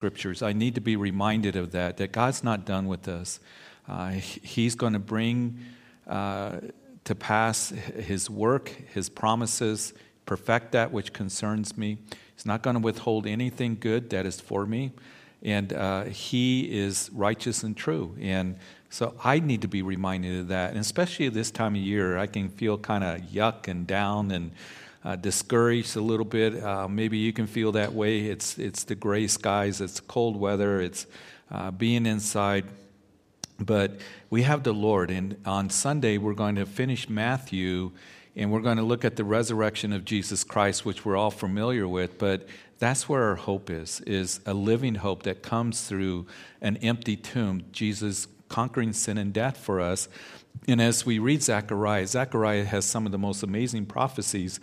scriptures. I need to be reminded of that, that God's not done with us. Uh, he's going to bring uh, to pass His work, His promises, perfect that which concerns me. He's not going to withhold anything good that is for me. And uh, He is righteous and true. And so I need to be reminded of that. And especially this time of year, I can feel kind of yuck and down and uh, discouraged a little bit. Uh, maybe you can feel that way. It's, it's the gray skies, it's cold weather, it's uh, being inside. But we have the Lord. And on Sunday, we're going to finish Matthew and we're going to look at the resurrection of Jesus Christ, which we're all familiar with. But that's where our hope is, is a living hope that comes through an empty tomb, Jesus conquering sin and death for us. And as we read Zechariah, Zechariah has some of the most amazing prophecies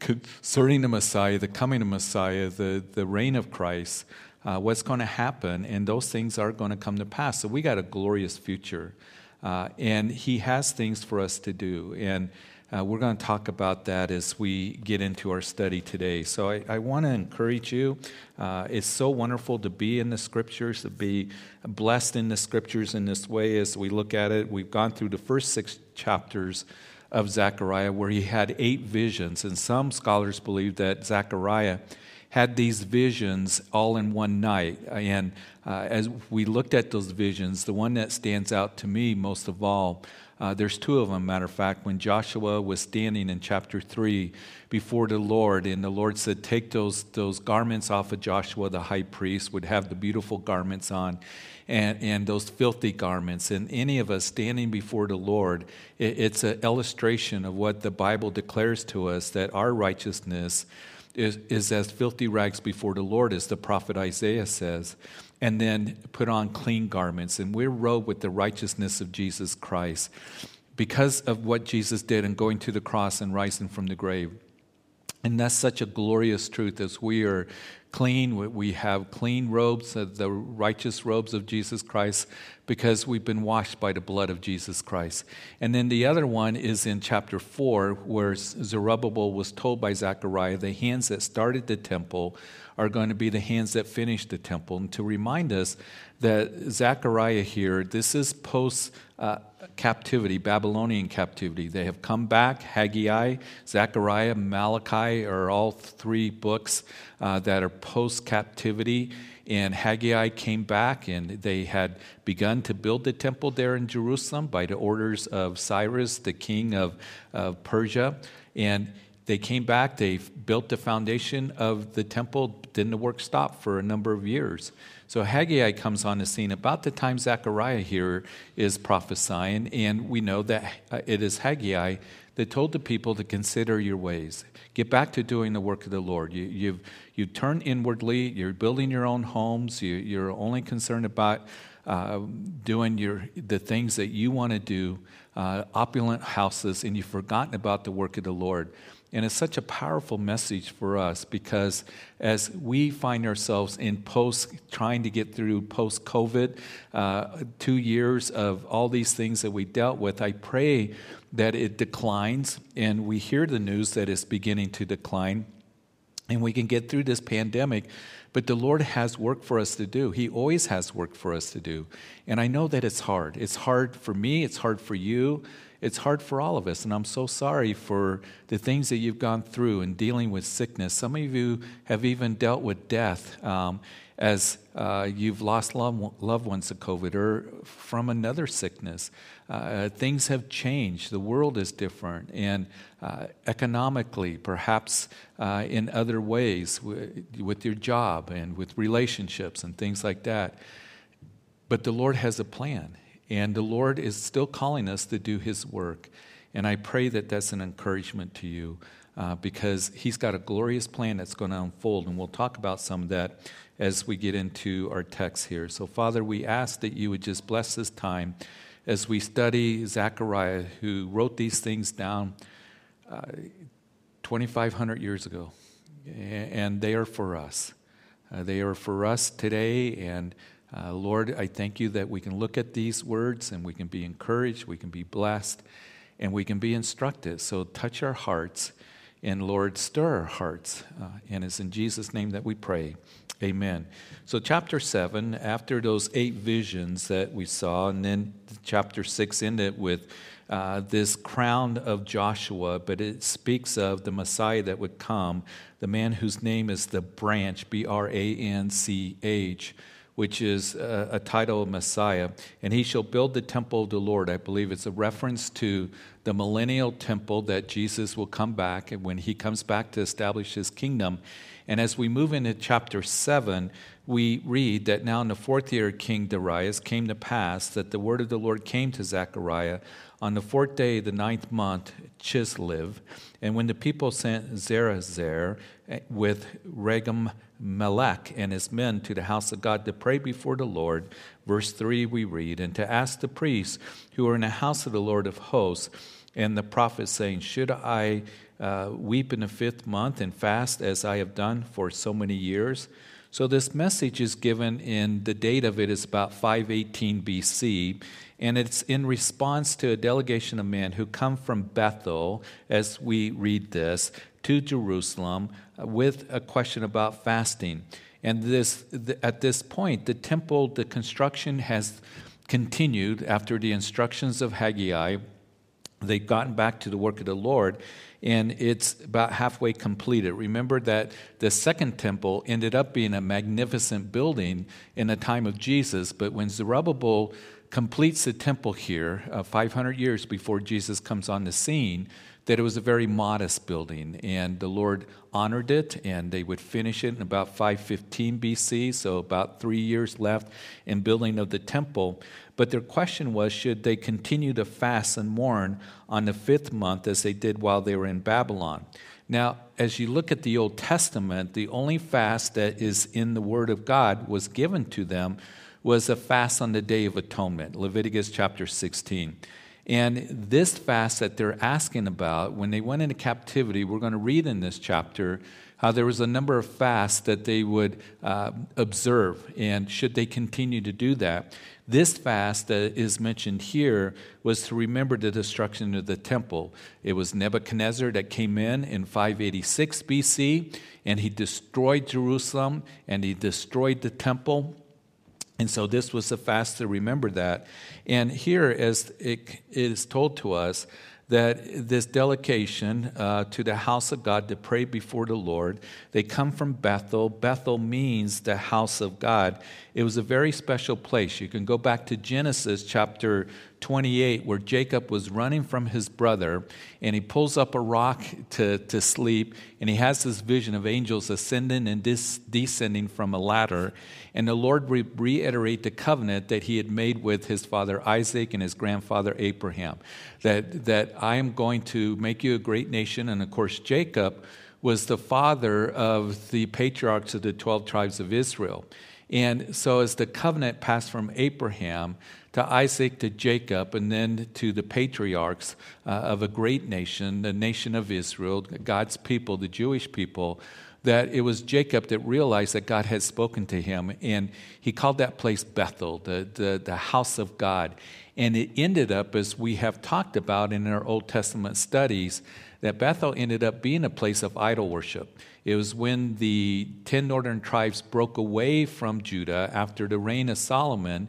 concerning the Messiah, the coming of Messiah, the, the reign of Christ, uh, what's going to happen, and those things are going to come to pass. So we got a glorious future. Uh, and he has things for us to do. And uh, we're going to talk about that as we get into our study today. So I, I want to encourage you. Uh, it's so wonderful to be in the scriptures, to be blessed in the scriptures in this way as we look at it. We've gone through the first six chapters of Zechariah, where he had eight visions. And some scholars believe that Zechariah had these visions all in one night. And uh, as we looked at those visions, the one that stands out to me most of all, uh, there's two of them, matter of fact, when Joshua was standing in chapter 3 before the Lord, and the Lord said, Take those, those garments off of Joshua, the high priest, would have the beautiful garments on and, and those filthy garments. And any of us standing before the Lord, it, it's an illustration of what the Bible declares to us that our righteousness is, is as filthy rags before the Lord, as the prophet Isaiah says. And then put on clean garments. And we're robed with the righteousness of Jesus Christ because of what Jesus did in going to the cross and rising from the grave. And that's such a glorious truth as we are clean. We have clean robes, uh, the righteous robes of Jesus Christ, because we've been washed by the blood of Jesus Christ. And then the other one is in chapter 4, where Zerubbabel was told by Zechariah the hands that started the temple are going to be the hands that finish the temple. And to remind us that Zechariah here, this is post uh, captivity, Babylonian captivity. They have come back. Haggai, Zechariah, Malachi are all three books uh, that are post captivity. And Haggai came back and they had begun to build the temple there in Jerusalem by the orders of Cyrus, the king of, of Persia. And they came back, they built the foundation of the temple. Didn't the work stop for a number of years? So Haggai comes on the scene about the time Zechariah here is prophesying, and we know that uh, it is Haggai that told the people to consider your ways. Get back to doing the work of the Lord. You, you've you turn inwardly. You're building your own homes. You, are only concerned about uh, doing your the things that you want to do, uh, opulent houses, and you've forgotten about the work of the Lord. And it's such a powerful message for us because as we find ourselves in post, trying to get through post COVID, uh, two years of all these things that we dealt with, I pray that it declines and we hear the news that it's beginning to decline and we can get through this pandemic. But the Lord has work for us to do. He always has work for us to do. And I know that it's hard. It's hard for me, it's hard for you it's hard for all of us. And I'm so sorry for the things that you've gone through in dealing with sickness. Some of you have even dealt with death um, as uh, you've lost loved ones to COVID or from another sickness. Uh, things have changed. The world is different. And uh, economically, perhaps uh, in other ways, w- with your job and with relationships and things like that. But the Lord has a plan. And the Lord is still calling us to do His work. And I pray that that's an encouragement to you uh, because He's got a glorious plan that's going to unfold. And we'll talk about some of that as we get into our text here. So, Father, we ask that you would just bless this time as we study Zechariah, who wrote these things down uh, 2,500 years ago. And they are for us. Uh, they are for us today. And uh, Lord, I thank you that we can look at these words and we can be encouraged, we can be blessed, and we can be instructed. So touch our hearts And Lord, stir our hearts. Uh, and it's in Jesus' name that we pray. Amen. So, chapter 7, after those eight visions that we saw, and then chapter 6 ended with uh, this crown of Joshua, but it speaks of the Messiah that would come, the man whose name is the branch, B R A N C H, which is a, a, title of Messiah. And he shall build the temple of the Lord. I believe it's a reference to the millennial temple that Jesus will come back, and when he comes back to establish his kingdom. And as we move into chapter 7, we read that now in the fourth year of King Darius came to pass that the word of the Lord came to Zechariah on the fourth day, of the ninth month, Chislev. And when the people sent Zerezer eh, with Regem Melech and his men to the house of God to pray before the Lord, verse 3 we read, and to ask the priests who are in the house of the Lord of hosts, and the prophet saying, Should I uh, weep in the fifth month and fast as I have done for so many years. So this message is given in the date of it is about 518 BC, and it's in response to a delegation of men who come from Bethel, as we read this, to Jerusalem uh, with a question about fasting. And this, at this point, the temple, the construction has continued after the instructions of Haggai. They've gotten back to the work of the Lord and it's about halfway completed. Remember that the second temple ended up being a magnificent building in the time of Jesus, but when Zerubbabel completes the temple here, uh, 500 years before Jesus comes on the scene, that it was a very modest building, and the Lord honored it, and they would finish it in about 515 BC, so about three years left in building of the temple. But their question was should they continue to fast and mourn on the fifth month as they did while they were in Babylon? Now, as you look at the Old Testament, the only fast that is in the Word of God was given to them was a fast on the Day of Atonement, Leviticus chapter 16. And this fast that they're asking about, when they went into captivity, we're going to read in this chapter how there was a number of fasts that they would uh, observe, and should they continue to do that. This fast that is mentioned here was to remember the destruction of the temple. It was Nebuchadnezzar that came in in 586 BC, and he destroyed Jerusalem and he destroyed the temple. And so this was a fast to remember that. And here, as it is told to us, that this delegation uh, to the house of God to pray before the Lord, they come from Bethel. Bethel means the house of God. It was a very special place. You can go back to Genesis chapter 28, where Jacob was running from his brother, and he pulls up a rock to, to sleep, and he has this vision of angels ascending and dis- descending from a ladder. And the Lord re- reiterate the covenant that he had made with his father Isaac and his grandfather Abraham, that, that I am going to make you a great nation. And of course, Jacob was the father of the patriarchs of the 12 tribes of Israel. And so, as the covenant passed from Abraham to Isaac to Jacob, and then to the patriarchs uh, of a great nation, the nation of Israel, God's people, the Jewish people, that it was Jacob that realized that God had spoken to him, and he called that place Bethel, the, the, the house of God. And it ended up, as we have talked about in our Old Testament studies, that Bethel ended up being a place of idol worship. It was when the 10 northern tribes broke away from Judah after the reign of Solomon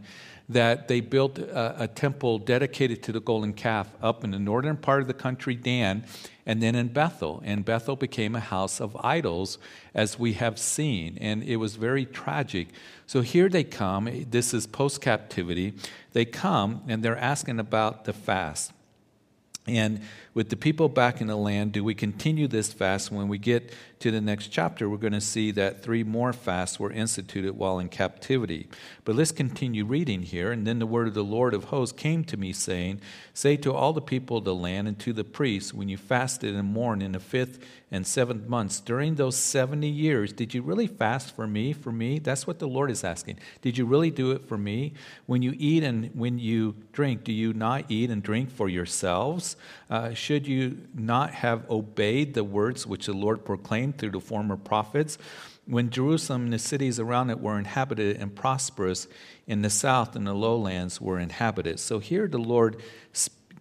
that they built a, a, temple dedicated to the golden calf up in the northern part of the country, Dan, and then in Bethel. And Bethel became a house of idols, as we have seen. And it was very tragic. So here they come. This is post captivity. They come and they're asking about the fast. And with the people back in the land, do we continue this fast? When we get to the next chapter, we're going to see that three more fasts were instituted while in captivity. But let's continue reading here. And then the word of the Lord of hosts came to me, saying, Say to all the people of the land and to the priests, when you fasted and mourned in the fifth and seventh months, during those 70 years, did you really fast for me? For me? That's what the Lord is asking. Did you really do it for me? When you eat and when you drink, do you not eat and drink for yourselves? Uh, should you not have obeyed the words which the Lord proclaimed through the former prophets? When Jerusalem and the cities around it were inhabited and prosperous, in the south and the lowlands were inhabited. So here the Lord,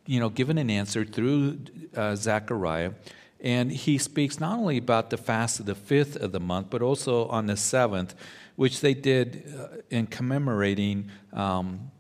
you know, given an answer through uh, Zechariah, And he speaks not only about the fast of the fifth of the month, but also on the seventh, which they did uh, in commemorating. Um,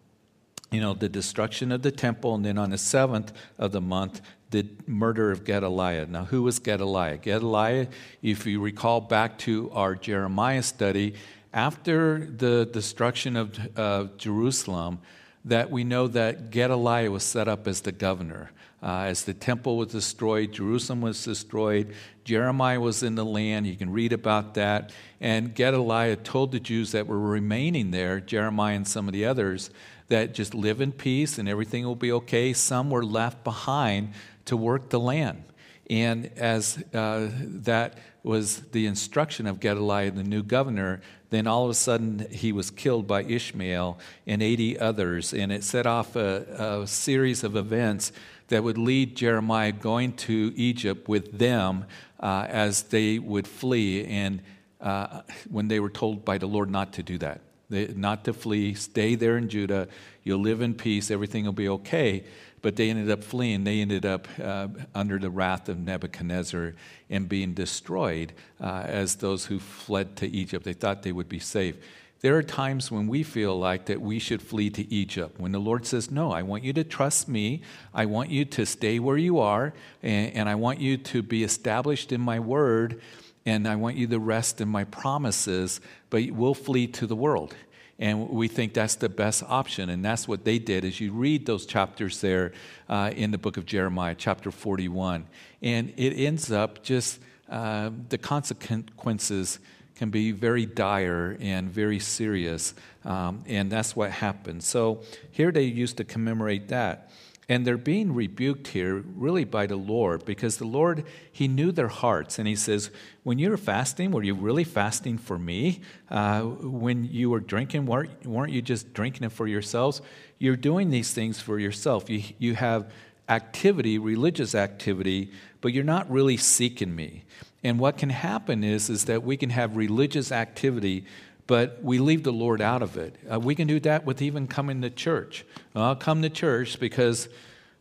you know, the destruction of the temple, and then on the seventh of the month, the murder of Gedaliah. Now, who was Gedaliah? Gedaliah, if you recall back to our Jeremiah study, after the destruction of uh, Jerusalem, that we know that Gedaliah was set up as the governor. Uh, as the temple was destroyed, Jerusalem was destroyed, Jeremiah was in the land. You can read about that. And Gedaliah told the Jews that were remaining there, Jeremiah and some of the others, that just live in peace and everything will be okay. Some were left behind to work the land. And as uh, that was the instruction of Gedaliah, the new governor, then all of a sudden he was killed by Ishmael and 80 others. And it set off a, a series of events that would lead Jeremiah going to Egypt with them uh, as they would flee, and uh, when they were told by the Lord not to do that, not to flee, stay there in Judah, you'll live in peace, everything will be okay but they ended up fleeing. They ended up uh, under the wrath of Nebuchadnezzar and being destroyed uh, as those who fled to Egypt. They thought they would be safe. There are times when we feel like that we should flee to Egypt. When the Lord says, No, I want you to trust me. I want you to stay where you are, and, and I want you to be established in my word, and I want you to rest in my promises, but we'll flee to the world. And we think that's the best option and that's what they did as you read those chapters there uh, in the book of jeremiah chapter 41 and it ends up just uh, the consequences can be very dire and very serious um, and that's what happened. So here they used to commemorate that and they're being rebuked here really by the Lord because the Lord, He knew their hearts. And He says, When you were fasting, were you really fasting for me? Uh, when you were drinking, weren't, weren't you just drinking it for yourselves? You're doing these things for yourself. You, you have activity, religious activity, but you're not really seeking me. And what can happen is, is that we can have religious activity but we leave the Lord out of it. Uh, we can do that with even coming to church. I'll come to church because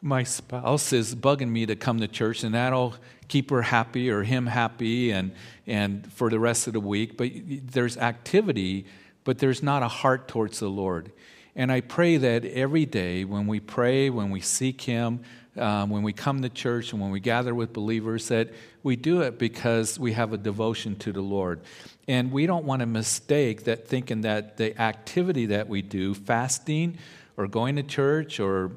my spouse is bugging me to come to church, and that'll keep her happy or him happy and, and for the rest of the week. But there's activity, but there's not a heart towards the Lord. And I pray that every day when we pray, when we seek Him, um, when we come to church and when we gather with believers, that we do it because we have a devotion to the Lord. And we don't want to mistake that thinking that the activity that we do, fasting or going to church or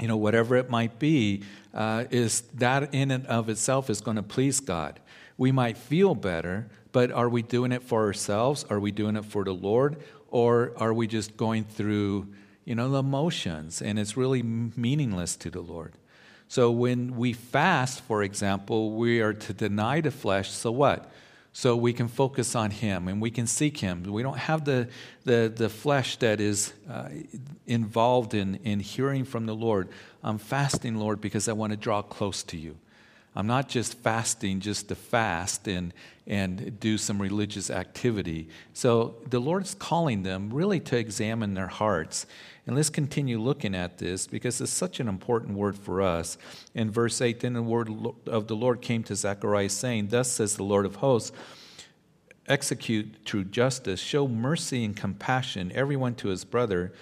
you know whatever it might be, uh, is that in and of itself is going to please God. We might feel better, but are we doing it for ourselves? Are we doing it for the Lord? Or are we just going through, you know, the motions and it's really meaningless to the Lord? So when we fast, for example, we are to deny the flesh. So what? so we can focus on Him and we can seek Him. We don't have the, the, the flesh that is uh, involved in, in hearing from the Lord. I'm fasting, Lord, because I want to draw close to you. I'm not just fasting just to fast and, and do some religious activity. So the Lord's calling them really to examine their hearts and let's continue looking at this because it's such an important word for us. In verse 8, then the word of the Lord came to Zechariah, saying, Thus says the Lord of hosts, execute true justice, show mercy and compassion, everyone to his brother.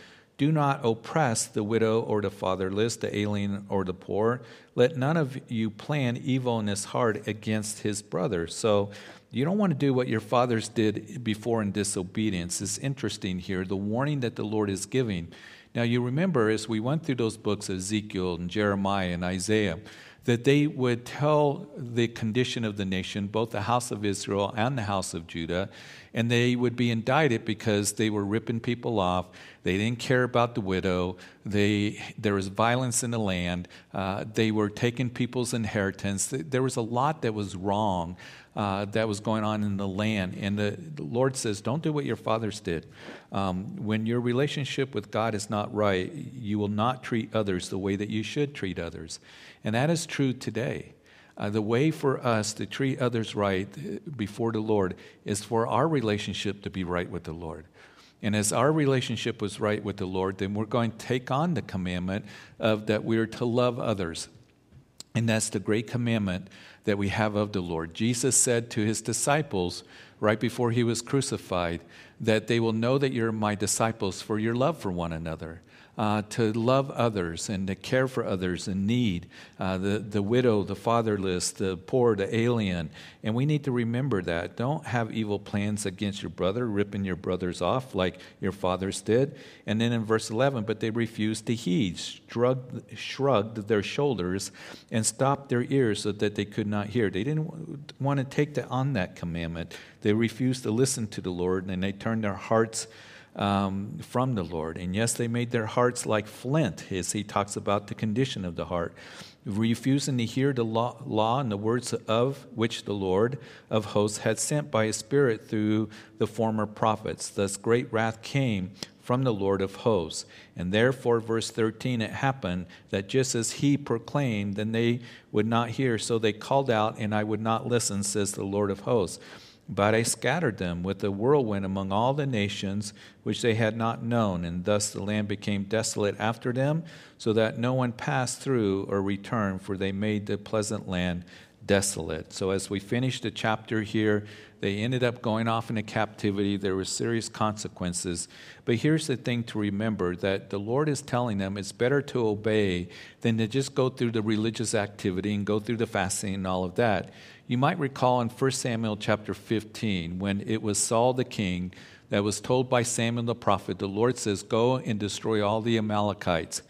Do not oppress the widow or the fatherless, the alien or the poor. Let none of you plan evil in his heart against his brother. So, you don't want to do what your fathers did before in disobedience. It's interesting here, the warning that the Lord is giving. Now, you remember as we went through those books, Ezekiel and Jeremiah and Isaiah, that they would tell the condition of the nation, both the house of Israel and the house of Judah, and they would be indicted because they were ripping people off. They didn't care about the widow. They, there was violence in the land. Uh, they were taking people's inheritance. There was a lot that was wrong uh, that was going on in the land. And the, the, Lord says, Don't do what your fathers did. Um, when your relationship with God is not right, you will not treat others the way that you should treat others. And that is true today. Uh, the way for us to treat others right uh, before the Lord is for our relationship to be right with the Lord. And as our relationship was right with the Lord, then we're going to take on the commandment of that we are to love others And that's the great commandment that we have of the Lord. Jesus said to his disciples right before he was crucified that they will know that you're my disciples for your love for one another uh, to love others and to care for others in need uh, the, the widow, the fatherless, the poor, the alien. And we need to remember that. Don't have evil plans against your brother, ripping your brothers off like your fathers did. And then in verse 11, but they refused to heed, shrugged, shrugged their shoulders, and stopped their ears so that they could not hear. They didn't want to take the, on that commandment. They refused to listen to the Lord, and they turned their hearts um, from the Lord. And yes, they made their hearts like flint, as he talks about the condition of the heart, refusing to hear the law, law and the words of which the Lord of hosts had sent by his Spirit through the former prophets. Thus, great wrath came from the Lord of hosts. And therefore, verse 13, it happened that just as he proclaimed, then they would not hear. So they called out, and I would not listen, says the Lord of hosts. But I scattered them with a whirlwind among all the nations which they had not known, and thus the land became desolate after them, so that no one passed through or returned, for they made the pleasant land desolate. So as we finish the chapter here, they ended up going off into captivity. There were serious consequences. But here's the thing to remember that the Lord is telling them it's better to obey than to just go through the religious activity and go through the fasting and all of that. You might recall in 1 Samuel chapter 15 when it was Saul the king that was told by Samuel the prophet, the Lord says, Go and destroy all the Amalekites.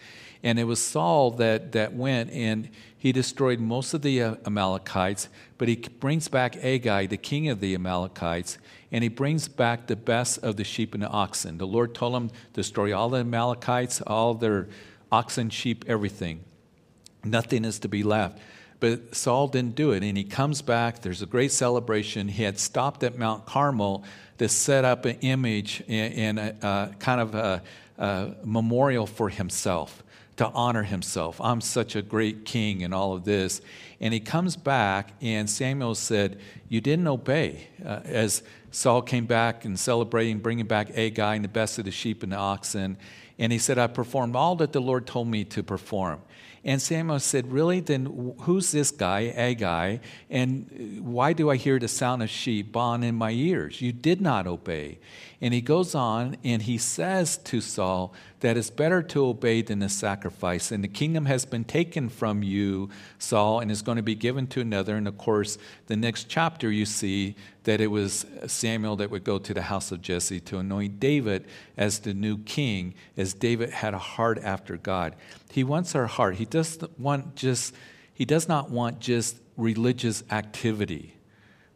And it was Saul that, that went and he destroyed most of the uh, Amalekites, but he brings back Agag, the king of the Amalekites, and he brings back the best of the sheep and the oxen. The Lord told him, Destroy all the Amalekites, all their oxen, sheep, everything. Nothing is to be left. But Saul didn't do it, and he comes back. There's a great celebration. He had stopped at Mount Carmel to set up an image and a, a kind of a, a memorial for himself to honor himself. I'm such a great king and all of this. And he comes back, and Samuel said, You didn't obey. Uh, as Saul came back and celebrating, bringing back Agag and the best of the sheep and the oxen. And he said, I performed all that the Lord told me to perform. And Samuel said, Really? Then who's this guy, Agag? And why do I hear the sound of sheep bawling in my ears? You did not obey. And he goes on and he says to Saul that it's better to obey than to sacrifice. And the kingdom has been taken from you, Saul, and is going to be given to another. And of course, the next chapter you see that it was Samuel that would go to the house of Jesse to anoint David as the new king, as David had a heart after God. He wants our heart. He doesn't want just he does not want just religious activity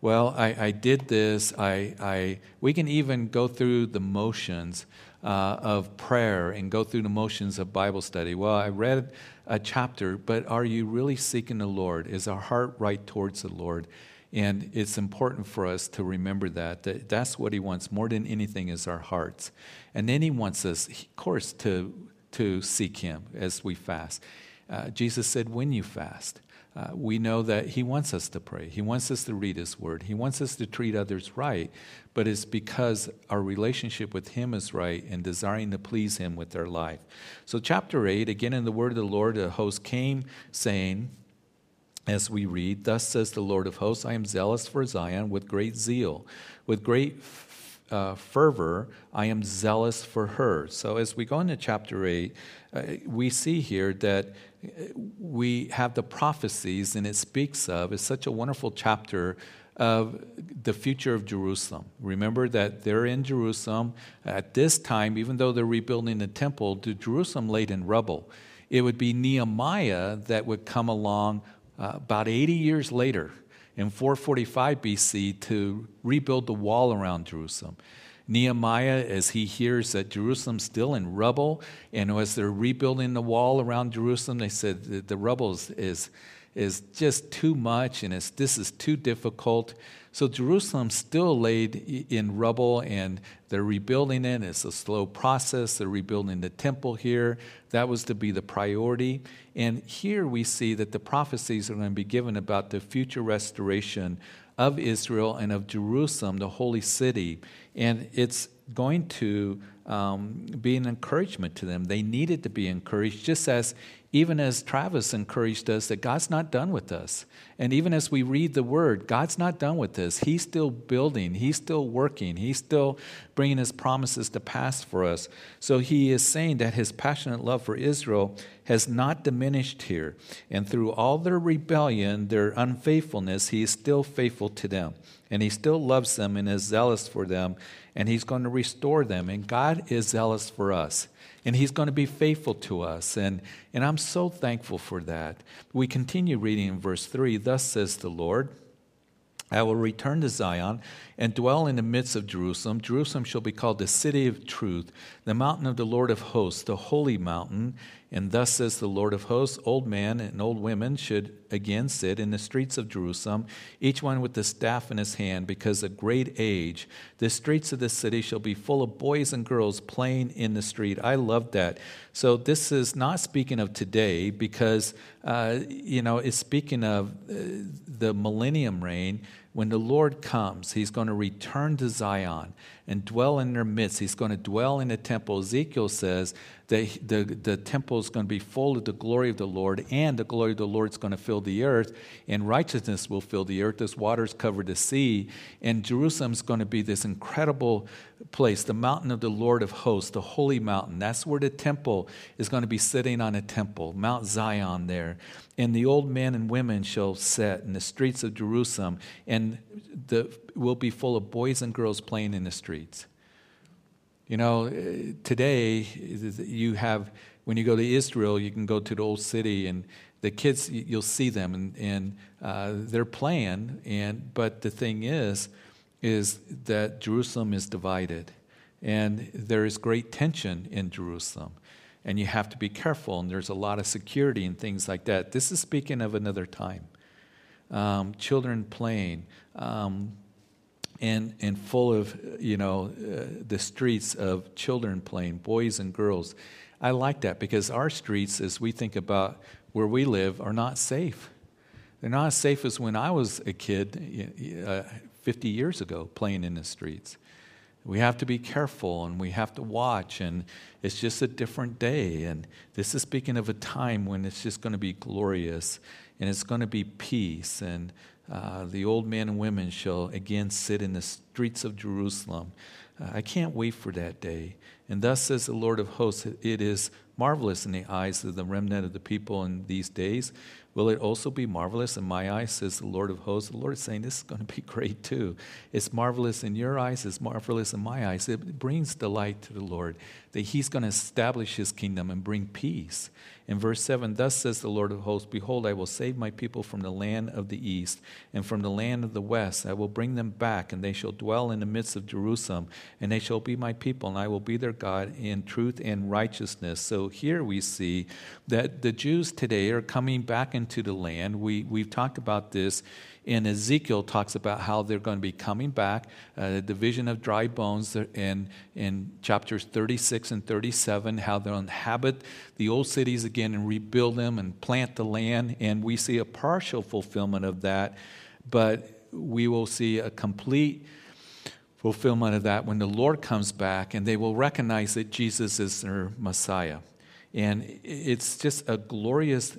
well, I, I did this. I, I, we can even go through the motions uh, of prayer and go through the motions of Bible study. Well, I read a chapter, but are you really seeking the Lord? Is our heart right towards the Lord? And it's important for us to remember that, that that's what he wants more than anything is our hearts. And then he wants us, of course, to, to seek him as we fast. Uh, Jesus said, when you fast uh, we know that He wants us to pray. He wants us to read His Word. He wants us to treat others right, but it's because our relationship with Him is right and desiring to please Him with our life. So, chapter 8, again in the Word of the Lord, the host came saying, as we read, Thus says the Lord of hosts, I am zealous for Zion with great zeal, with great uh, fervor, I am zealous for her. So, as we go into chapter 8, uh, we see here that we have the prophecies, and it speaks of, it's such a wonderful chapter of the future of Jerusalem. Remember that they're in Jerusalem at this time, even though they're rebuilding the temple, to Jerusalem laid in rubble. It would be Nehemiah that would come along uh, about 80 years later in 445 BC to rebuild the wall around Jerusalem. Nehemiah, as he hears that Jerusalem's still in rubble, and as they're rebuilding the wall around Jerusalem, they said the rubble is, is, is just too much and this is too difficult. So Jerusalem's still laid in rubble and they're rebuilding it. It's a slow process. They're rebuilding the temple here. That was to be the priority. And here we see that the prophecies are going to be given about the future restoration of Israel and of Jerusalem, the holy city. And it's going to um, be an encouragement to them. They needed to be encouraged, just as even as Travis encouraged us, that God's not done with us. And even as we read the word, God's not done with this. He's still building, He's still working, He's still bringing His promises to pass for us. So He is saying that His passionate love for Israel has not diminished here. And through all their rebellion, their unfaithfulness, He is still faithful to them. And He still loves them and is zealous for them. And He's going to restore them. And God is zealous for us and He's going to be faithful to us. And, and I'm so thankful for that. We continue reading in verse 3 Thus says the Lord. I will return to Zion and dwell in the midst of Jerusalem. Jerusalem shall be called the city of truth, the mountain of the Lord of hosts, the holy mountain. And thus says the Lord of hosts old men and old women should again sit in the streets of Jerusalem, each one with the staff in his hand, because of great age. The streets of the city shall be full of boys and girls playing in the street. I love that. So this is not speaking of today, because, uh, you know, it's speaking of uh, the millennium reign when the Lord comes, he's going to return to Zion and dwell in their midst. He's going to dwell in the temple. Ezekiel says that the, the temple is going to be full of the glory of the Lord, and the glory of the Lord is going to fill the earth, and righteousness will fill the earth as waters cover the sea. And Jerusalem is going to be this incredible place, the mountain of the Lord of hosts, the holy mountain. That's where the temple is going to be sitting on a temple, Mount Zion there. And the old men and women shall sit in the streets of Jerusalem, and the will be full of boys and girls playing in the streets. You know, today you have, when you go to Israel, you can go to the old city and the kids, you'll see them and, and uh, they're playing. And, but the thing is, is that Jerusalem is divided and there is great tension in Jerusalem. And you have to be careful, and there's a lot of security and things like that. This is speaking of another time. Um, children playing, um, and, and full of, you know, uh, the streets of children playing, boys and girls. I like that because our streets, as we think about where we live, are not safe. They're not as safe as when I was a kid uh, 50 years ago playing in the streets. We have to be careful and we have to watch, and it's just a different day. And this is speaking of a time when it's just going to be glorious and it's going to be peace and uh, the old men and women shall again sit in the streets of Jerusalem. Uh, I can't wait for that day. And thus says the Lord of hosts, it is marvelous in the eyes of the remnant of the people in these days. Will it also be marvelous in my eyes, says the Lord of hosts? The Lord is saying this is going to be great too. It's marvelous in your eyes, it's marvelous in my eyes. It brings delight to the Lord that He's going to establish His kingdom and bring peace. In verse 7, thus says the Lord of hosts Behold, I will save my people from the land of the east and from the land of the west. I will bring them back, and they shall dwell in the midst of Jerusalem, and they shall be my people, and I will be their God in truth and righteousness. So here we see that the Jews today are coming back into the land. We, we've talked about this in Ezekiel talks about how they're going to be coming back, uh, the division of dry bones in, in chapters 36 and 37, how they'll inhabit the old cities again and rebuild them and plant the land. And we see a partial fulfillment of that, but we will see a complete fulfillment of that when the Lord comes back and they will recognize that Jesus is their Messiah. And it's just a glorious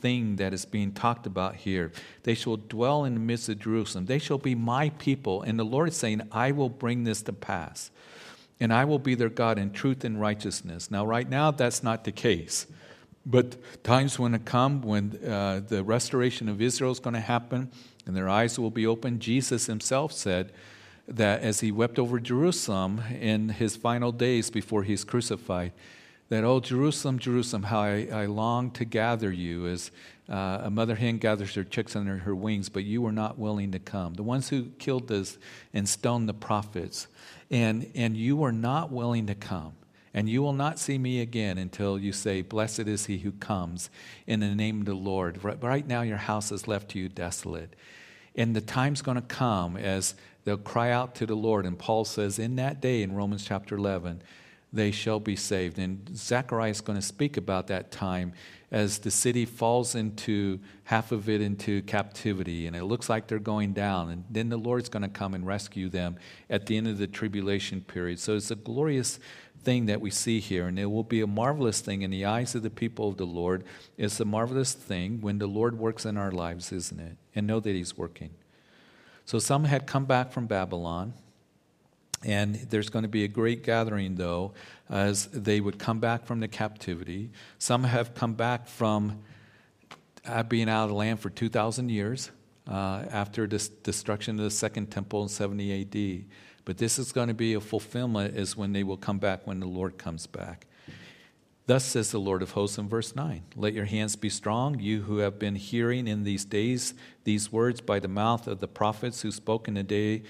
thing that is being talked about here. They shall dwell in the midst of Jerusalem. They shall be my people. And the Lord is saying, I will bring this to pass. And I will be their God in truth and righteousness. Now, right now, that's not the case. But times when it come, when uh, the restoration of Israel is going to happen and their eyes will be opened, Jesus himself said that as he wept over Jerusalem in his final days before he's crucified, that, oh, Jerusalem, Jerusalem, how I, I long to gather you as uh, a mother hen gathers her chicks under her wings, but you were not willing to come. The ones who killed us and stoned the prophets, and, and you were not willing to come. And you will not see me again until you say, Blessed is he who comes in the name of the Lord. Right, right now, your house is left to you desolate. And the time's going to come as they'll cry out to the Lord. And Paul says, In that day, in Romans chapter 11, they shall be saved. And Zechariah is going to speak about that time as the city falls into half of it into captivity and it looks like they're going down. And then the Lord's going to come and rescue them at the end of the tribulation period. So it's a glorious thing that we see here, and it will be a marvelous thing in the eyes of the people of the Lord. It's a marvelous thing when the Lord works in our lives, isn't it? And know that He's working. So some had come back from Babylon. And there's going to be a great gathering, though, as they would come back from the captivity. Some have come back from uh, being out of the land for 2,000 years uh, after the destruction of the Second Temple in 70 AD. But this is going to be a fulfillment, is when they will come back when the Lord comes back. Thus says the Lord of hosts in verse 9 Let your hands be strong, you who have been hearing in these days these words by the mouth of the prophets who spoke in the day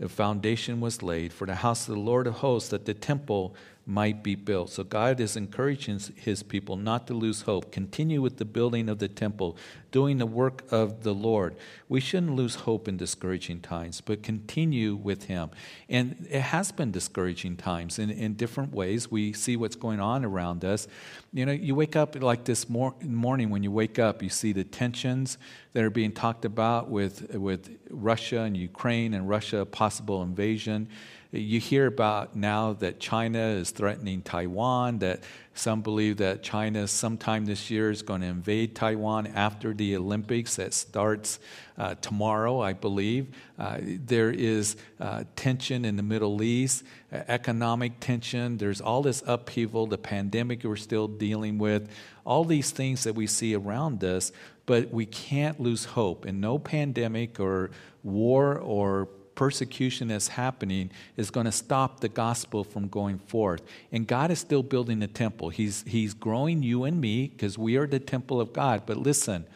the foundation was laid for the house of the Lord of hosts, that the temple might be built. So God is encouraging his people not to lose hope. Continue with the building of the temple, doing the work of the Lord. We shouldn't lose hope in discouraging times, but continue with him. And it has been discouraging times in, in different ways. We see what's going on around us. You know, you wake up like this mor- morning when you wake up, you see the tensions that are being talked about with, with Russia and Ukraine and Russia, possible invasion. You hear about now that China is threatening Taiwan, that some believe that China sometime this year is going to invade Taiwan after the Olympics that starts uh, tomorrow, I believe. Uh, there is uh, tension in the Middle East, economic tension. There's all this upheaval, the pandemic we're still dealing with, all these things that we see around us, but we can't lose hope. And no pandemic or war or persecution that's happening is going to stop the gospel from going forth. And God is still building the temple. He's, he's growing you and me because we are the temple of God. But listen,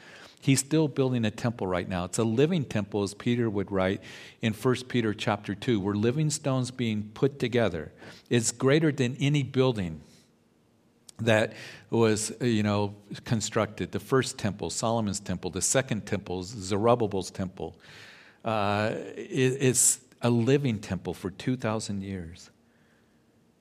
He's still building a temple right now. It's a living temple, as Peter would write in 1 Peter chapter 2. We're living stones being put together. It's greater than any building that was, you know, constructed. The first temple, Solomon's temple, the second temple, Zerubbabel's temple. Uh, it, it's a living temple for 2,000 years.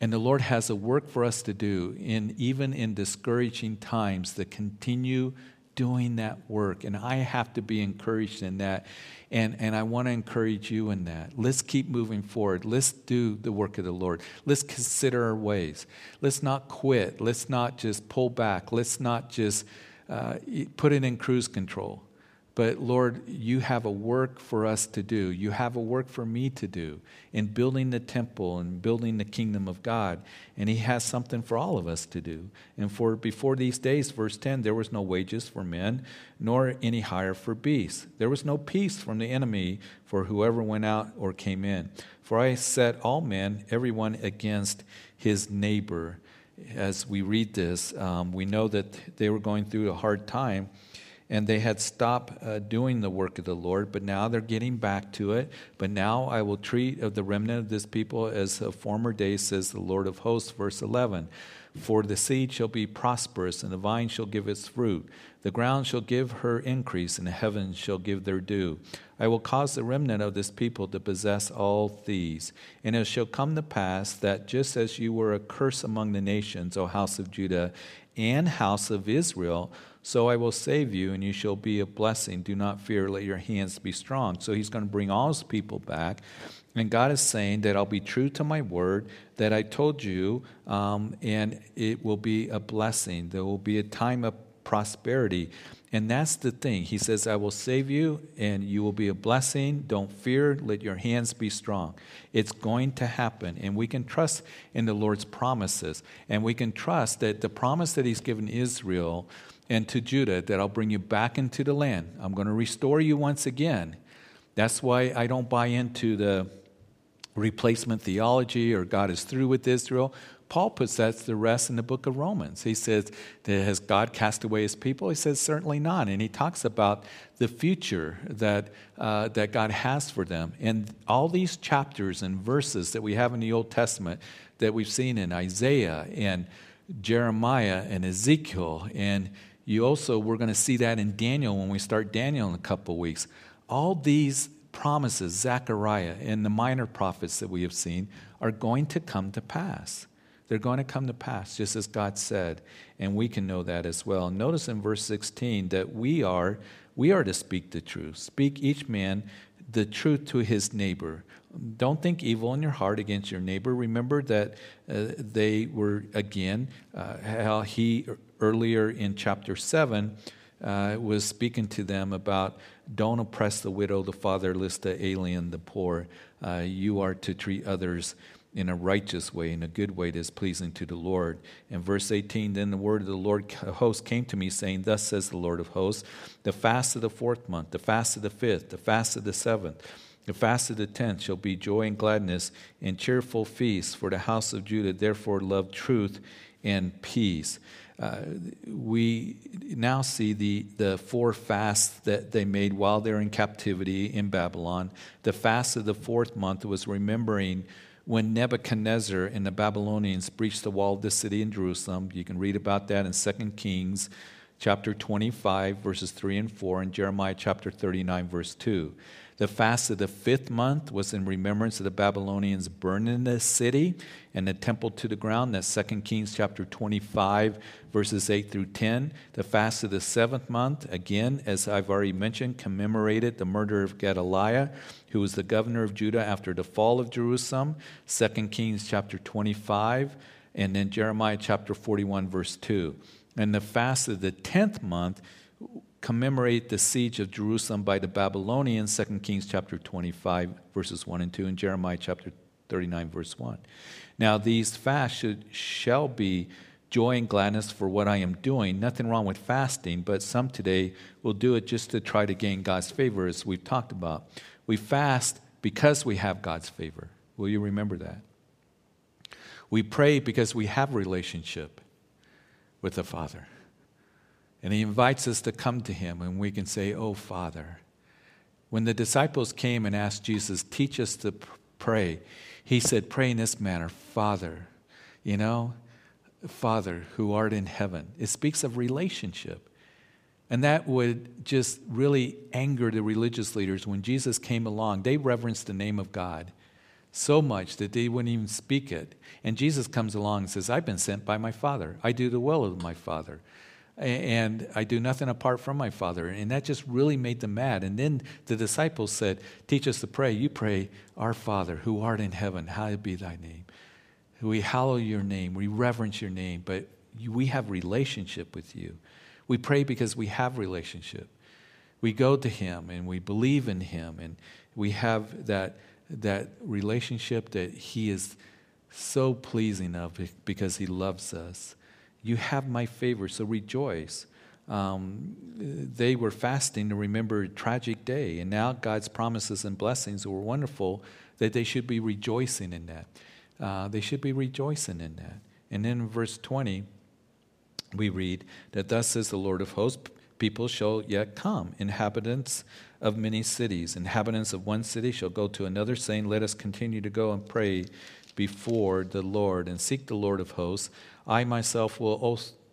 And the Lord has a work for us to do, in, even in discouraging times, to continue doing that work. And I have to be encouraged in that. And, and I want to encourage you in that. Let's keep moving forward. Let's do the work of the Lord. Let's consider our ways. Let's not quit. Let's not just pull back. Let's not just uh, put it in cruise control. But Lord, you have a work for us to do. You have a work for me to do in building the temple and building the kingdom of God. And He has something for all of us to do. And for before these days, verse 10, there was no wages for men, nor any hire for beasts. There was no peace from the enemy for whoever went out or came in. For I set all men, everyone against his neighbor. As we read this, um, we know that they were going through a hard time and they had stopped uh, doing the work of the Lord, but now they're getting back to it. But now I will treat of the remnant of this people as of former days, says the Lord of hosts, verse 11. For the seed shall be prosperous, and the vine shall give its fruit. The ground shall give her increase, and the heavens shall give their dew. I will cause the remnant of this people to possess all these. And it shall come to pass that just as you were a curse among the nations, O house of Judah and house of Israel, so I will save you, and you shall be a blessing. Do not fear, let your hands be strong. So he's going to bring all his people back. And God is saying that I'll be true to my word that I told you, um, and it will be a blessing. There will be a time of prosperity. And that's the thing. He says, I will save you and you will be a blessing. Don't fear. Let your hands be strong. It's going to happen. And we can trust in the Lord's promises. And we can trust that the promise that He's given Israel and to Judah that I'll bring you back into the land. I'm going to restore you once again. That's why I don't buy into the replacement theology or God is through with Israel. Paul puts that to rest in the book of Romans. He says, Has God cast away his people? He says, Certainly not. And he talks about the future that, uh, that God has for them. And all these chapters and verses that we have in the Old Testament that we've seen in Isaiah and Jeremiah and Ezekiel and you also, we're going to see that in Daniel when we start Daniel in a couple weeks. All these promises, Zechariah and the minor prophets that we have seen, are going to come to pass. They're going to come to pass, just as God said, and we can know that as well. Notice in verse 16 that we are we are to speak the truth. Speak each man the truth to his neighbor. Don't think evil in your heart against your neighbor. Remember that uh, they were again uh, how he earlier in chapter seven uh, was speaking to them about don't oppress the widow, the fatherless, the alien, the poor. Uh, you are to treat others in a righteous way, in a good way that is pleasing to the Lord. In verse 18, then the word of the Lord host came to me, saying, Thus says the Lord of hosts, the fast of the fourth month, the fast of the fifth, the fast of the seventh, the fast of the tenth shall be joy and gladness and cheerful feasts for the house of Judah. Therefore, love truth and peace. We now see the, the four fasts that they made while they're in captivity in Babylon. The fast of the fourth month was remembering when Nebuchadnezzar and the Babylonians breached the wall of the city in Jerusalem. You can read about that in 2 Kings chapter 25, verses 3 and 4, and Jeremiah chapter 39, verse 2. The fast of the fifth month was in remembrance of the Babylonians burning the city and the temple to the ground. That's 2 Kings chapter 25, verses 8 through 10. The fast of the seventh month, again, as I've already mentioned, commemorated the murder of Gedaliah, who was the governor of Judah after the fall of Jerusalem. 2 Kings chapter 25, and then Jeremiah chapter 41, verse 2. And the fast of the tenth month commemorate the siege of Jerusalem by the Babylonians, 2 Kings chapter 25, verses 1 and 2, and Jeremiah chapter 39, verse 1. Now, these fasts should, shall be joy and gladness for what I am doing. Nothing wrong with fasting, but some today will do it just to try to gain God's favor, as we've talked about. We fast because we have God's favor. Will you remember that? We pray because we have relationship with the Father. And he invites us to come to him, and we can say, Oh, Father. When the disciples came and asked Jesus, Teach us to pray, he said, Pray in this manner, Father. You know, Father who art in heaven. It speaks of relationship. And that would just really anger the religious leaders when Jesus came along. They reverenced the name of God so much that they wouldn't even speak it. And Jesus comes along and says, I've been sent by my Father. I do the will of my Father and I do nothing apart from my Father. And that just really made them mad. And then the disciples said, Teach us to pray. You pray, Our Father, who art in heaven, hallowed be thy name. We hallow your name, we reverence your name, but we have relationship with you. We pray because we have relationship. We go to him and we believe in him and we have that, that relationship that he is so pleasing of because he loves us. You have my favor, so rejoice. Um, they were fasting to remember a tragic day, and now God's promises and blessings were wonderful that they should be rejoicing in that. Uh, they should be rejoicing in that. And then in verse 20, we read that thus says the Lord of hosts, people shall yet come, inhabitants of many cities. Inhabitants of one city shall go to another, saying, Let us continue to go and pray before the Lord and seek the Lord of hosts. I myself will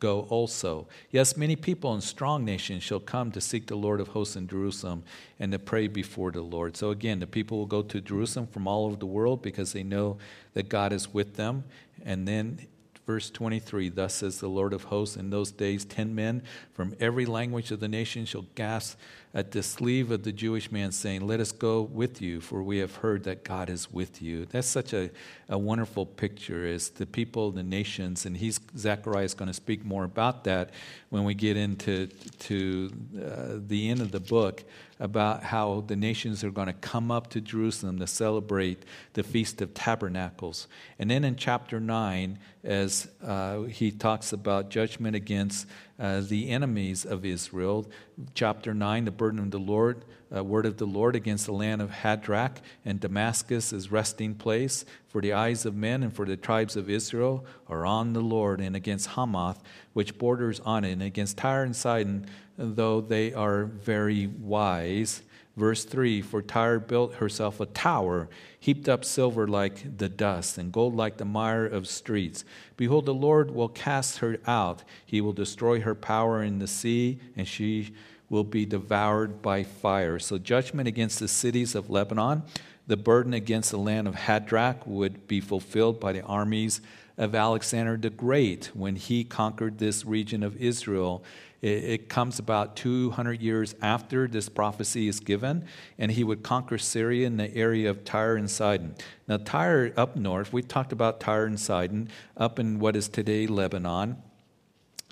go also. Yes, many people and strong nations shall come to seek the Lord of hosts in Jerusalem and to pray before the Lord. So again, the people will go to Jerusalem from all over the world because they know that God is with them. And then verse 23 Thus says the Lord of hosts, in those days, ten men from every language of the nation shall gasp at the sleeve of the Jewish man, saying, Let us go with you, for we have heard that God is with you. That's such a, a wonderful picture as the people, the nations, and he's Zechariah is going to speak more about that when we get into to, uh, the end of the book about how the nations are going to come up to Jerusalem to celebrate the Feast of Tabernacles. And then in chapter 9, as uh, he talks about judgment against uh, the enemies of Israel. Chapter 9, the burden of the Lord, uh, word of the Lord against the land of Hadrach and Damascus is resting place for the eyes of men and for the tribes of Israel are on the Lord and against Hamath, which borders on it, and against Tyre and Sidon, though they are very wise. Verse 3 For Tyre built herself a tower, heaped up silver like the dust, and gold like the mire of streets. Behold, the Lord will cast her out. He will destroy her power in the sea, and she will be devoured by fire. So, judgment against the cities of Lebanon, the burden against the land of Hadrach would be fulfilled by the armies of Alexander the Great when he conquered this region of Israel. It, it, comes about 200 years after this prophecy is given, and he would conquer Syria in the area of Tyre and Sidon. Now, Tyre up north, we talked about Tyre and Sidon up in what is today Lebanon.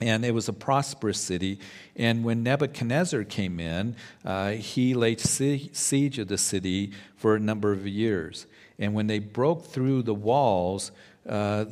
And it was a prosperous city. And when Nebuchadnezzar came in, uh, he laid siege of the city for a number of years. And when they broke through the walls, uh,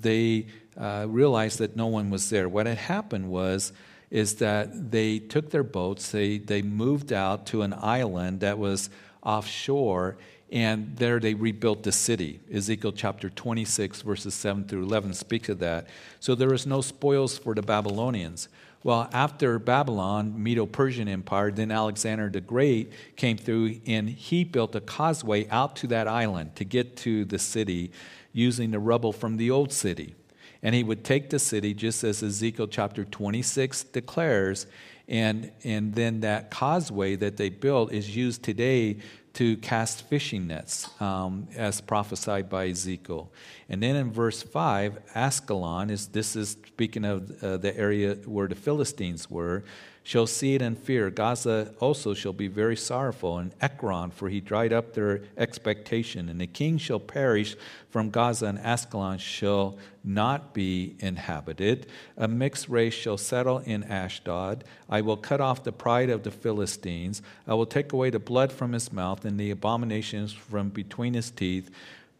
they uh, realized that no one was there. What had happened was is that they took their boats, they, they moved out to an island that was offshore, and there they rebuilt the city. Ezekiel chapter 26, verses 7 through 11 speaks of that. So there was no spoils for the Babylonians. Well, after Babylon, Medo Persian Empire, then Alexander the Great came through and he built a causeway out to that island to get to the city using the rubble from the old city. And he would take the city, just as Ezekiel chapter 26 declares, and, and then that causeway that they built is used today to cast fishing nets, um, as prophesied by Ezekiel. And then in verse 5, Ashkelon, is, this is speaking of uh, the area where the Philistines were, shall see it and fear. Gaza also shall be very sorrowful, and Ekron, for he dried up their expectation. And the king shall perish from Gaza, and Ashkelon shall not be inhabited. A mixed race shall settle in Ashdod. I will cut off the pride of the Philistines. I will take away the blood from his mouth and the abominations from between his teeth.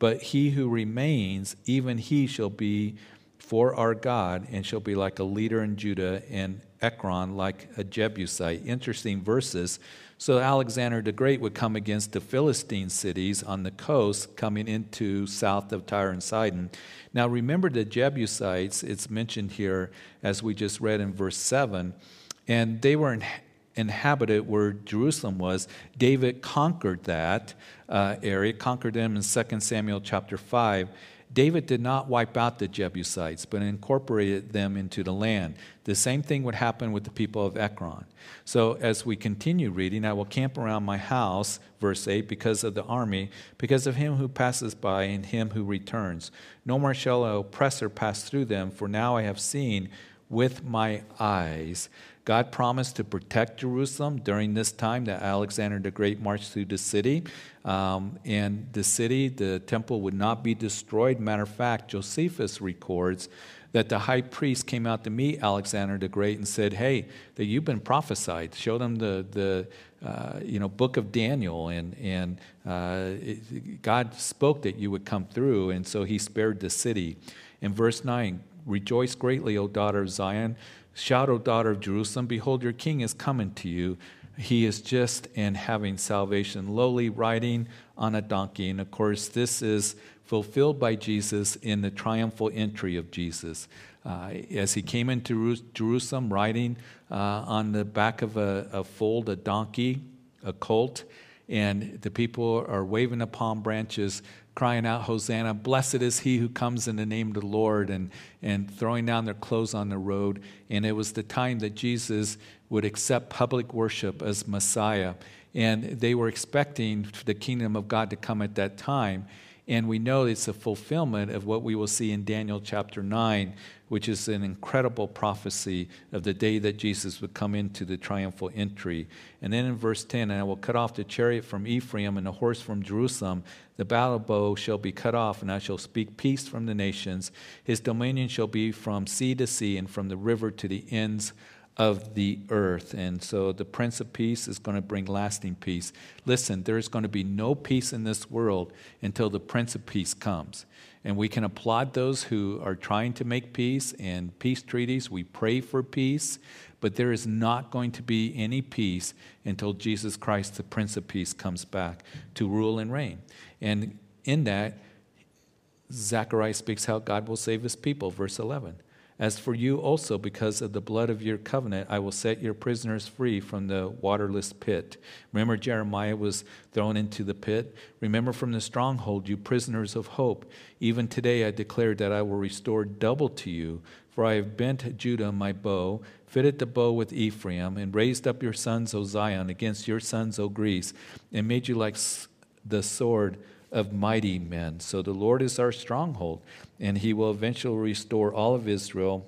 But he who remains, even he shall be for our God, and shall be like a leader in Judah, and Ekron like a Jebusite. Interesting verses. So Alexander the Great would come against the Philistine cities on the coast, coming into south of Tyre and Sidon. Now remember the Jebusites, it's mentioned here as we just read in verse 7, and they were in, inhabited where Jerusalem was. David conquered that uh, area, conquered them in 2 Samuel chapter 5. David did not wipe out the Jebusites, but incorporated them into the land. The same thing would happen with the people of Ekron. So, as we continue reading, I will camp around my house, verse 8, because of the army, because of him who passes by and him who returns. No more shall an oppressor pass through them, for now I have seen with my eyes God promised to protect Jerusalem during this time that Alexander the Great marched through the city. Um, and the city, the temple, would not be destroyed. Matter of fact, Josephus records that the high priest came out to meet Alexander the Great and said, "Hey, that you've been prophesied." Showed him the the uh, you know book of Daniel, and and uh, it, God spoke that you would come through, and so He spared the city. In verse nine, rejoice greatly, O daughter of Zion. Shout, O daughter of Jerusalem, behold, your king is coming to you. He is just and having salvation, lowly riding on a donkey. And of course, this is fulfilled by Jesus in the triumphal entry of Jesus. Uh, as he came into Jerusalem riding uh, on the back of a, a foaled, a donkey, a colt, and the people are waving the palm branches, crying out, Hosanna, blessed is he who comes in the name of the Lord, and, and throwing down their clothes on the road. And it was the time that Jesus would accept public worship as Messiah. And they were expecting the kingdom of God to come at that time. And we know it's a fulfillment of what we will see in Daniel chapter 9, which is an incredible prophecy of the day that Jesus would come into the triumphal entry. And then in verse 10, and I will cut off the chariot from Ephraim and the horse from Jerusalem. The battle bow shall be cut off, and I shall speak peace from the nations. His dominion shall be from sea to sea and from the river to the ends of the earth. And so the Prince of Peace is going to bring lasting peace. Listen, there's going to be no peace in this world until the Prince of Peace comes. And we can applaud those who are trying to make peace and peace treaties. We pray for peace, but there is not going to be any peace until Jesus Christ, the Prince of Peace, comes back to rule and reign. And in that, Zechariah speaks how God will save his people, verse 11. As for you also, because of the blood of your covenant, I will set your prisoners free from the waterless pit. Remember, Jeremiah was thrown into the pit. Remember from the stronghold, you prisoners of hope. Even today I declare that I will restore double to you. For I have bent Judah my bow, fitted the bow with Ephraim, and raised up your sons, O Zion, against your sons, O Greece, and made you like the sword of mighty men. So the Lord is our stronghold, and he will eventually restore all of Israel.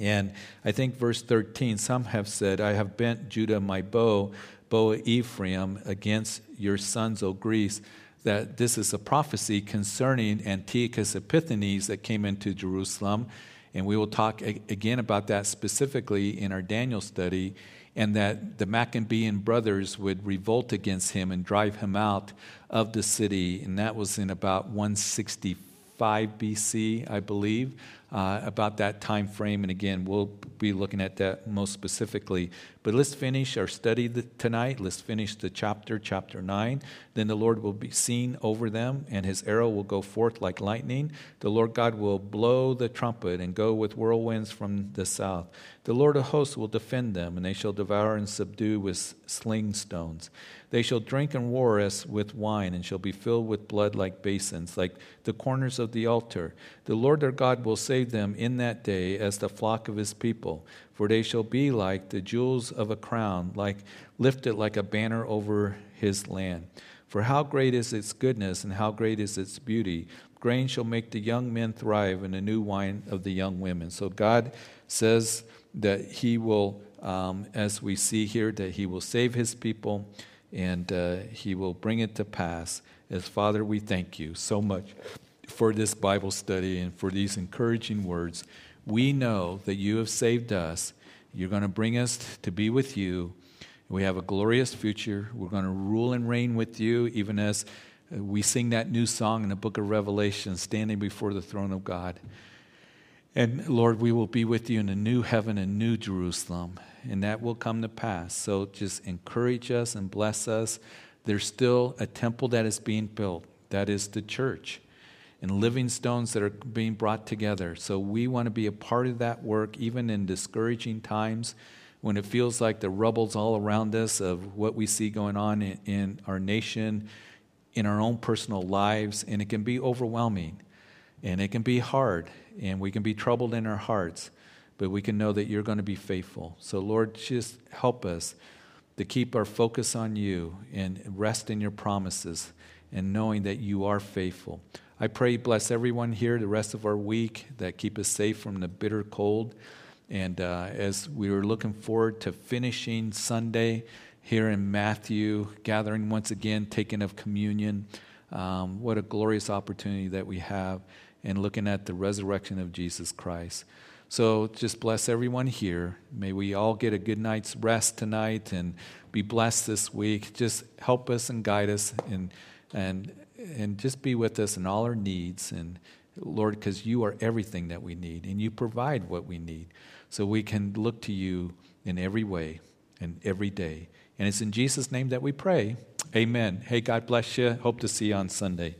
And I think verse 13, some have said, I have bent Judah my bow, bow Ephraim, against your sons, O Greece. That this is a prophecy concerning Antiochus Epiphanes that came into Jerusalem. And we will talk again about that specifically in our Daniel study and that the Maccabean brothers would revolt against him and drive him out of the city. And that was in about 165 BC, I believe uh, about that time frame. And again, we'll be looking at that most specifically. But let's finish our study tonight. Let's finish the chapter, chapter 9. Then the Lord will be seen over them, and his arrow will go forth like lightning. The Lord God will blow the trumpet and go with whirlwinds from the south. The Lord of hosts will defend them, and they shall devour and subdue with sling stones. They shall drink and war as with wine, and shall be filled with blood like basins, like the corners of the altar. The Lord their God will save them in that day as the flock of his people, for they shall be like the jewels of a crown, like lifted like a banner over his land. For how great is its goodness, and how great is its beauty! Grain shall make the young men thrive, and the new wine of the young women. So God says that He will, um, as we see here, that He will save His people and uh, He will bring it to pass. As Father, we thank you so much for this Bible study and for these encouraging words. We know that you have saved us. You're going to bring us to be with you. We have a glorious future. We're going to rule and reign with you, even as uh, we sing that new song in the book of Revelation, standing before the throne of God. And Lord, we will be with you in a new heaven and new Jerusalem and that will come to pass. So just encourage us and bless us. There's still a temple that is being built, that is the church, and living stones that are being brought together. So we want to be a part of that work, even in discouraging times when it feels like the rubble's all around us of what we see going on in, in our nation, in our own personal lives, and it can be overwhelming and it can be hard, and we can be troubled in our hearts but we can know that you're going to be faithful. So, Lord, just help us to keep our focus on you and rest in your promises and knowing that you are faithful. I pray, bless everyone here the rest of our week, that keep us safe from the bitter cold. And uh, as we were looking forward to finishing Sunday here in Matthew, gathering once again, taking of communion, um, what a glorious opportunity that we have, and looking at the resurrection of Jesus Christ. So just bless everyone here. May we all get a good night's rest tonight and be blessed this week. Just help us and guide us and and and just be with us in all our needs and Lord, because you are everything that we need and you provide what we need. So we can look to you in every way and every day. And it's in Jesus' name that we pray. Amen. Hey, God bless you. Hope to see you on Sunday.